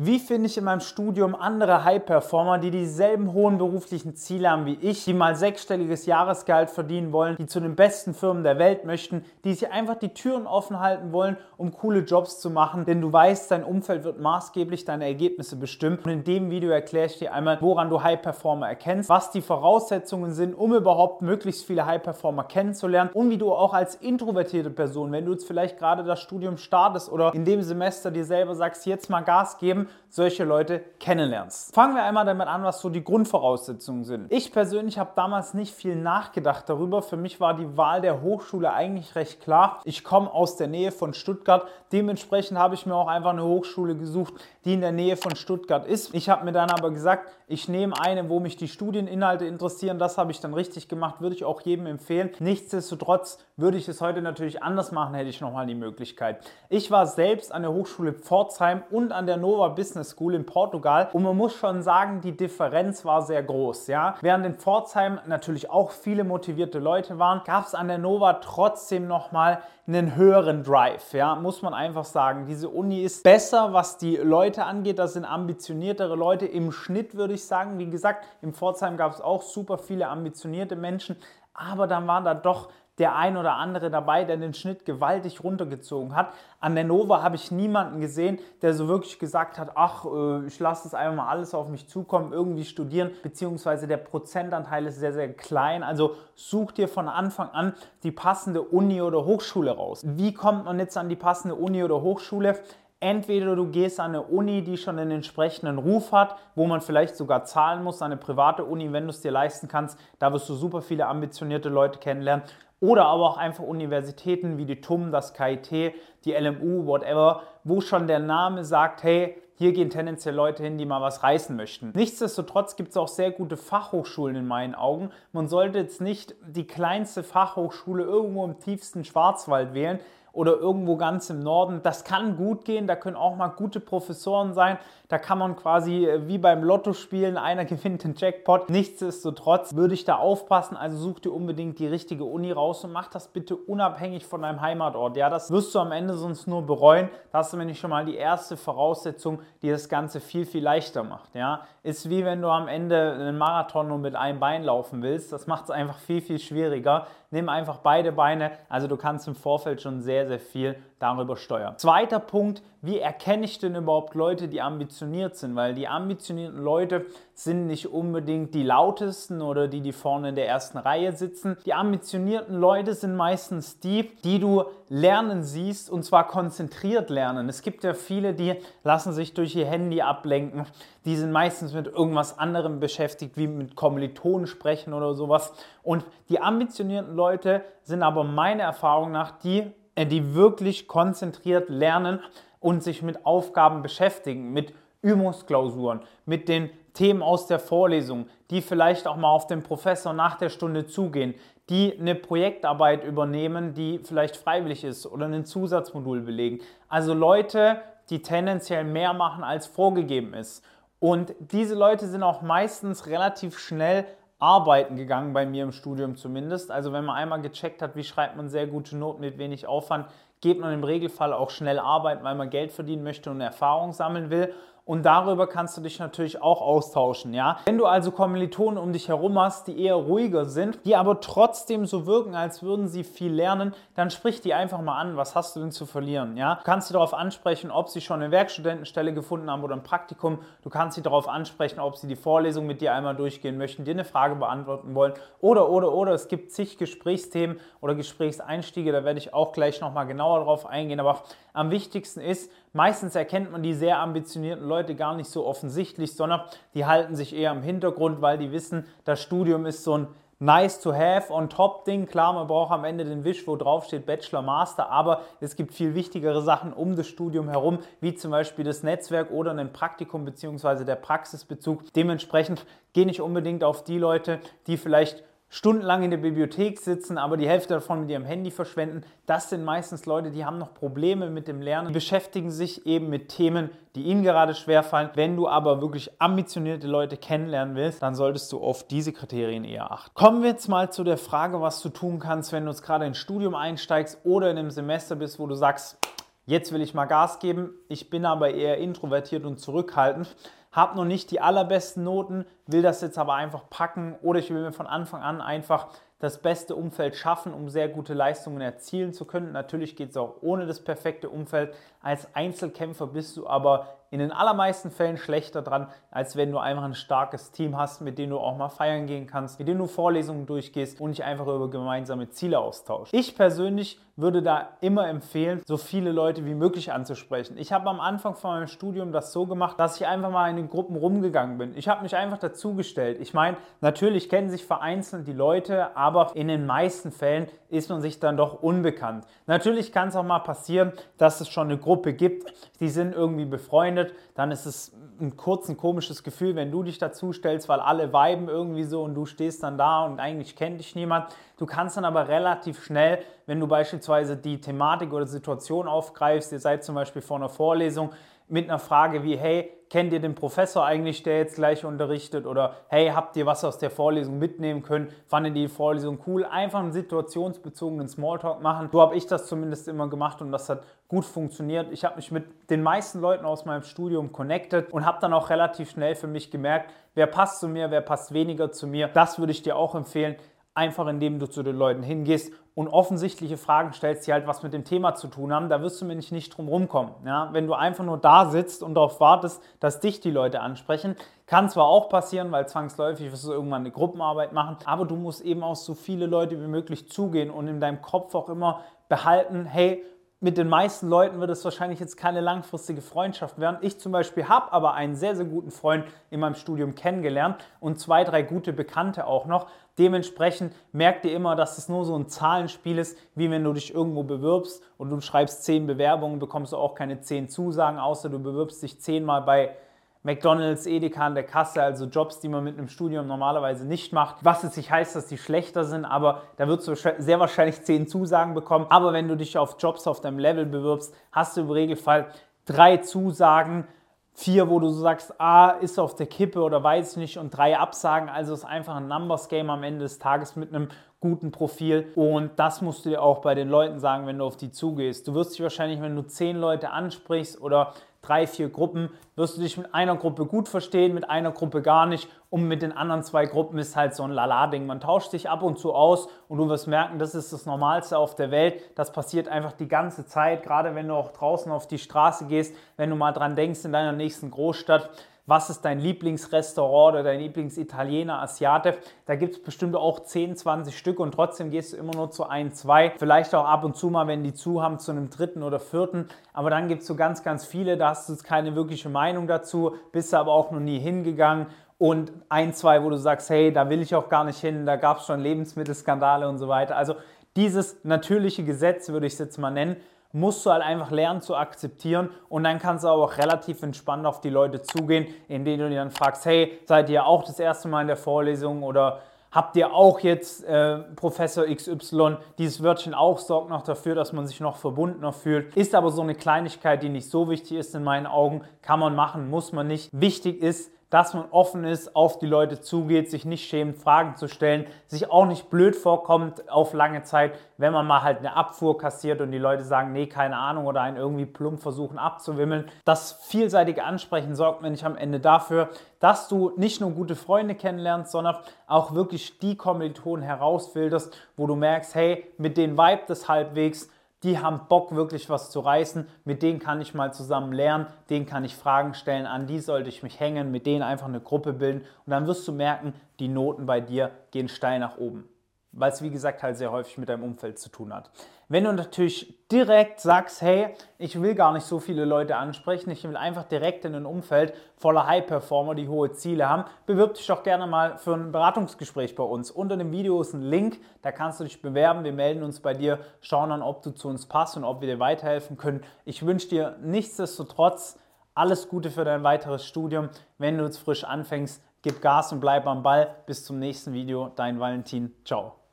Wie finde ich in meinem Studium andere High-Performer, die dieselben hohen beruflichen Ziele haben wie ich, die mal sechsstelliges Jahresgehalt verdienen wollen, die zu den besten Firmen der Welt möchten, die sich einfach die Türen offen halten wollen, um coole Jobs zu machen, denn du weißt, dein Umfeld wird maßgeblich deine Ergebnisse bestimmen. Und in dem Video erkläre ich dir einmal, woran du High-Performer erkennst, was die Voraussetzungen sind, um überhaupt möglichst viele High-Performer kennenzulernen und wie du auch als introvertierte Person, wenn du jetzt vielleicht gerade das Studium startest oder in dem Semester dir selber sagst, jetzt mal Gas geben, solche Leute kennenlernst. Fangen wir einmal damit an, was so die Grundvoraussetzungen sind. Ich persönlich habe damals nicht viel nachgedacht darüber. Für mich war die Wahl der Hochschule eigentlich recht klar. Ich komme aus der Nähe von Stuttgart. Dementsprechend habe ich mir auch einfach eine Hochschule gesucht, die in der Nähe von Stuttgart ist. Ich habe mir dann aber gesagt, ich nehme eine, wo mich die Studieninhalte interessieren. Das habe ich dann richtig gemacht, würde ich auch jedem empfehlen. Nichtsdestotrotz würde ich es heute natürlich anders machen, hätte ich nochmal die Möglichkeit. Ich war selbst an der Hochschule Pforzheim und an der Nova Business School in Portugal und man muss schon sagen, die Differenz war sehr groß. Ja? Während in Pforzheim natürlich auch viele motivierte Leute waren, gab es an der Nova trotzdem nochmal einen höheren Drive, ja, muss man einfach sagen. Diese Uni ist besser, was die Leute angeht. Das sind ambitioniertere Leute im Schnitt, würde ich sagen. Wie gesagt, in Pforzheim gab es auch super viele ambitionierte Menschen, aber dann waren da doch der ein oder andere dabei, der den Schnitt gewaltig runtergezogen hat. An der Nova habe ich niemanden gesehen, der so wirklich gesagt hat, ach, äh, ich lasse es einfach mal alles auf mich zukommen, irgendwie studieren, beziehungsweise der Prozentanteil ist sehr, sehr klein. Also such dir von Anfang an die passende Uni oder Hochschule raus. Wie kommt man jetzt an die passende Uni oder Hochschule? Entweder du gehst an eine Uni, die schon einen entsprechenden Ruf hat, wo man vielleicht sogar zahlen muss, eine private Uni, wenn du es dir leisten kannst. Da wirst du super viele ambitionierte Leute kennenlernen. Oder aber auch einfach Universitäten wie die TUM, das KIT, die LMU, whatever, wo schon der Name sagt, hey, hier gehen tendenziell Leute hin, die mal was reißen möchten. Nichtsdestotrotz gibt es auch sehr gute Fachhochschulen in meinen Augen. Man sollte jetzt nicht die kleinste Fachhochschule irgendwo im tiefsten Schwarzwald wählen, oder irgendwo ganz im Norden. Das kann gut gehen, da können auch mal gute Professoren sein. Da kann man quasi äh, wie beim Lotto spielen, einer gewinnt den Jackpot. Nichtsdestotrotz würde ich da aufpassen, also such dir unbedingt die richtige Uni raus und mach das bitte unabhängig von deinem Heimatort. Ja, das wirst du am Ende sonst nur bereuen. Das ist nämlich schon mal die erste Voraussetzung, die das Ganze viel, viel leichter macht. Ja, ist wie wenn du am Ende einen Marathon nur mit einem Bein laufen willst. Das macht es einfach viel, viel schwieriger. Nimm einfach beide Beine. Also du kannst im Vorfeld schon sehr, sehr viel darüber steuern. Zweiter Punkt, wie erkenne ich denn überhaupt Leute, die ambitioniert sind? Weil die ambitionierten Leute sind nicht unbedingt die lautesten oder die, die vorne in der ersten Reihe sitzen. Die ambitionierten Leute sind meistens die, die du lernen siehst und zwar konzentriert lernen. Es gibt ja viele, die lassen sich durch ihr Handy ablenken. Die sind meistens mit irgendwas anderem beschäftigt, wie mit Kommilitonen sprechen oder sowas. Und die ambitionierten Leute sind aber meiner Erfahrung nach die, die wirklich konzentriert lernen und sich mit Aufgaben beschäftigen, mit Übungsklausuren, mit den Themen aus der Vorlesung, die vielleicht auch mal auf den Professor nach der Stunde zugehen, die eine Projektarbeit übernehmen, die vielleicht freiwillig ist oder ein Zusatzmodul belegen. Also Leute, die tendenziell mehr machen, als vorgegeben ist. Und diese Leute sind auch meistens relativ schnell arbeiten gegangen, bei mir im Studium zumindest. Also wenn man einmal gecheckt hat, wie schreibt man sehr gute Noten mit wenig Aufwand, geht man im Regelfall auch schnell arbeiten, weil man Geld verdienen möchte und Erfahrung sammeln will und darüber kannst du dich natürlich auch austauschen, ja. Wenn du also Kommilitonen um dich herum hast, die eher ruhiger sind, die aber trotzdem so wirken, als würden sie viel lernen, dann sprich die einfach mal an, was hast du denn zu verlieren, ja. Du kannst sie darauf ansprechen, ob sie schon eine Werkstudentenstelle gefunden haben oder ein Praktikum. Du kannst sie darauf ansprechen, ob sie die Vorlesung mit dir einmal durchgehen möchten, dir eine Frage beantworten wollen oder, oder, oder. Es gibt zig Gesprächsthemen oder Gesprächseinstiege, da werde ich auch gleich nochmal genauer drauf eingehen, aber am wichtigsten ist, meistens erkennt man die sehr ambitionierten Leute gar nicht so offensichtlich, sondern die halten sich eher im Hintergrund, weil die wissen, das Studium ist so ein nice to have on top Ding. Klar, man braucht am Ende den Wisch, wo drauf steht Bachelor, Master, aber es gibt viel wichtigere Sachen um das Studium herum, wie zum Beispiel das Netzwerk oder ein Praktikum bzw. der Praxisbezug. Dementsprechend gehe nicht unbedingt auf die Leute, die vielleicht stundenlang in der Bibliothek sitzen, aber die Hälfte davon mit ihrem Handy verschwenden. Das sind meistens Leute, die haben noch Probleme mit dem Lernen, die beschäftigen sich eben mit Themen, die ihnen gerade schwerfallen. Wenn du aber wirklich ambitionierte Leute kennenlernen willst, dann solltest du auf diese Kriterien eher achten. Kommen wir jetzt mal zu der Frage, was du tun kannst, wenn du jetzt gerade ins Studium einsteigst oder in einem Semester bist, wo du sagst, jetzt will ich mal Gas geben, ich bin aber eher introvertiert und zurückhaltend, habe noch nicht die allerbesten Noten, will das jetzt aber einfach packen oder ich will mir von Anfang an einfach das beste Umfeld schaffen, um sehr gute Leistungen erzielen zu können. Natürlich geht es auch ohne das perfekte Umfeld. Als Einzelkämpfer bist du aber in den allermeisten Fällen schlechter dran, als wenn du einfach ein starkes Team hast, mit dem du auch mal feiern gehen kannst, mit dem du Vorlesungen durchgehst und dich einfach über gemeinsame Ziele austauschst. Ich persönlich würde da immer empfehlen, so viele Leute wie möglich anzusprechen. Ich habe am Anfang von meinem Studium das so gemacht, dass ich einfach mal in den Gruppen rumgegangen bin. Ich habe mich einfach dazugestellt. Ich meine, natürlich kennen sich vereinzelt die Leute, aber in den meisten Fällen ist man sich dann doch unbekannt. Natürlich kann es auch mal passieren, dass es schon eine Gruppe gibt, die sind irgendwie befreundet, dann ist es ein kurz ein komisches Gefühl, wenn du dich dazu stellst, weil alle viben irgendwie so und du stehst dann da und eigentlich kennt dich niemand. Du kannst dann aber relativ schnell, wenn du beispielsweise die Thematik oder Situation aufgreifst, ihr seid zum Beispiel vor einer Vorlesung, mit einer Frage wie, hey, kennt ihr den Professor eigentlich, der jetzt gleich unterrichtet? Oder hey, habt ihr was aus der Vorlesung mitnehmen können? Fandet ihr die Vorlesung cool? Einfach einen situationsbezogenen Smalltalk machen. So habe ich das zumindest immer gemacht und das hat gut funktioniert. Ich habe mich mit den meisten Leuten aus meinem Studium connected und habe dann auch relativ schnell für mich gemerkt, wer passt zu mir, wer passt weniger zu mir. Das würde ich dir auch empfehlen einfach indem du zu den Leuten hingehst und offensichtliche Fragen stellst, die halt was mit dem Thema zu tun haben, da wirst du mir nicht, drum rumkommen. Ja? Wenn du einfach nur da sitzt und darauf wartest, dass dich die Leute ansprechen, kann zwar auch passieren, weil zwangsläufig wirst du irgendwann eine Gruppenarbeit machen, aber du musst eben auf so viele Leute wie möglich zugehen und in deinem Kopf auch immer behalten, hey, mit den meisten Leuten wird es wahrscheinlich jetzt keine langfristige Freundschaft werden. Ich zum Beispiel habe aber einen sehr, sehr guten Freund in meinem Studium kennengelernt und zwei, drei gute Bekannte auch noch. Dementsprechend merkt ihr immer, dass es nur so ein Zahlenspiel ist, wie wenn du dich irgendwo bewirbst und du schreibst zehn Bewerbungen, bekommst du auch keine zehn Zusagen, außer du bewirbst dich zehnmal bei McDonalds, Edeka an der Kasse, also Jobs, die man mit einem Studium normalerweise nicht macht. Was jetzt nicht heißt, dass die schlechter sind, aber da wirst du sehr wahrscheinlich zehn Zusagen bekommen. Aber wenn du dich auf Jobs auf deinem Level bewirbst, hast du im Regelfall drei Zusagen, vier, wo du sagst, ah, ist auf der Kippe oder weiß ich nicht und drei Absagen. Also ist einfach ein Numbers Game am Ende des Tages mit einem guten Profil und das musst du dir auch bei den Leuten sagen, wenn du auf die zugehst. Du wirst dich wahrscheinlich, wenn du zehn Leute ansprichst oder drei, vier Gruppen, wirst du dich mit einer Gruppe gut verstehen, mit einer Gruppe gar nicht und mit den anderen zwei Gruppen ist halt so ein Lala-Ding. Man tauscht sich ab und zu aus und du wirst merken, das ist das Normalste auf der Welt. Das passiert einfach die ganze Zeit, gerade wenn du auch draußen auf die Straße gehst, wenn du mal dran denkst in deiner nächsten Großstadt, was ist dein Lieblingsrestaurant oder dein Lieblingsitaliener, Asiate. Da gibt es bestimmt auch 10, 20 Stück und trotzdem gehst du immer nur zu ein, zwei. Vielleicht auch ab und zu mal, wenn die zu haben, zu einem dritten oder vierten. Aber dann gibt es so ganz, ganz viele, da hast du jetzt keine wirkliche Meinung dazu, bist aber auch noch nie hingegangen und ein, zwei, wo du sagst, hey, da will ich auch gar nicht hin, da gab es schon Lebensmittelskandale und so weiter. Also dieses natürliche Gesetz, würde ich es jetzt mal nennen, musst du halt einfach lernen zu akzeptieren und dann kannst du auch relativ entspannt auf die Leute zugehen, indem du dir dann fragst, hey, seid ihr auch das erste Mal in der Vorlesung oder habt ihr auch jetzt äh, Professor XY, dieses Wörtchen auch sorgt noch dafür, dass man sich noch verbundener fühlt. Ist aber so eine Kleinigkeit, die nicht so wichtig ist in meinen Augen, kann man machen, muss man nicht. Wichtig ist, dass man offen ist, auf die Leute zugeht, sich nicht schämt, Fragen zu stellen, sich auch nicht blöd vorkommt auf lange Zeit, wenn man mal halt eine Abfuhr kassiert und die Leute sagen, nee, keine Ahnung oder einen irgendwie plump versuchen abzuwimmeln. Das vielseitige Ansprechen sorgt nämlich am Ende dafür, dass du nicht nur gute Freunde kennenlernst, sondern auch wirklich die Kommilitonen herausfilterst, wo du merkst, hey, mit denen vibe das halbwegs, die haben Bock, wirklich was zu reißen. Mit denen kann ich mal zusammen lernen, denen kann ich Fragen stellen, an die sollte ich mich hängen, mit denen einfach eine Gruppe bilden. Und dann wirst du merken, die Noten bei dir gehen steil nach oben weil es wie gesagt halt sehr häufig mit deinem Umfeld zu tun hat. Wenn du natürlich direkt sagst, hey, ich will gar nicht so viele Leute ansprechen, ich will einfach direkt in ein Umfeld voller High-Performer, die hohe Ziele haben, bewirb dich doch gerne mal für ein Beratungsgespräch bei uns. Unter dem Video ist ein Link, da kannst du dich bewerben, wir melden uns bei dir, schauen dann, ob du zu uns passt und ob wir dir weiterhelfen können. Ich wünsche dir nichtsdestotrotz alles Gute für dein weiteres Studium. Wenn du jetzt frisch anfängst, gib Gas und bleib am Ball. Bis zum nächsten Video. Dein Valentin. Ciao.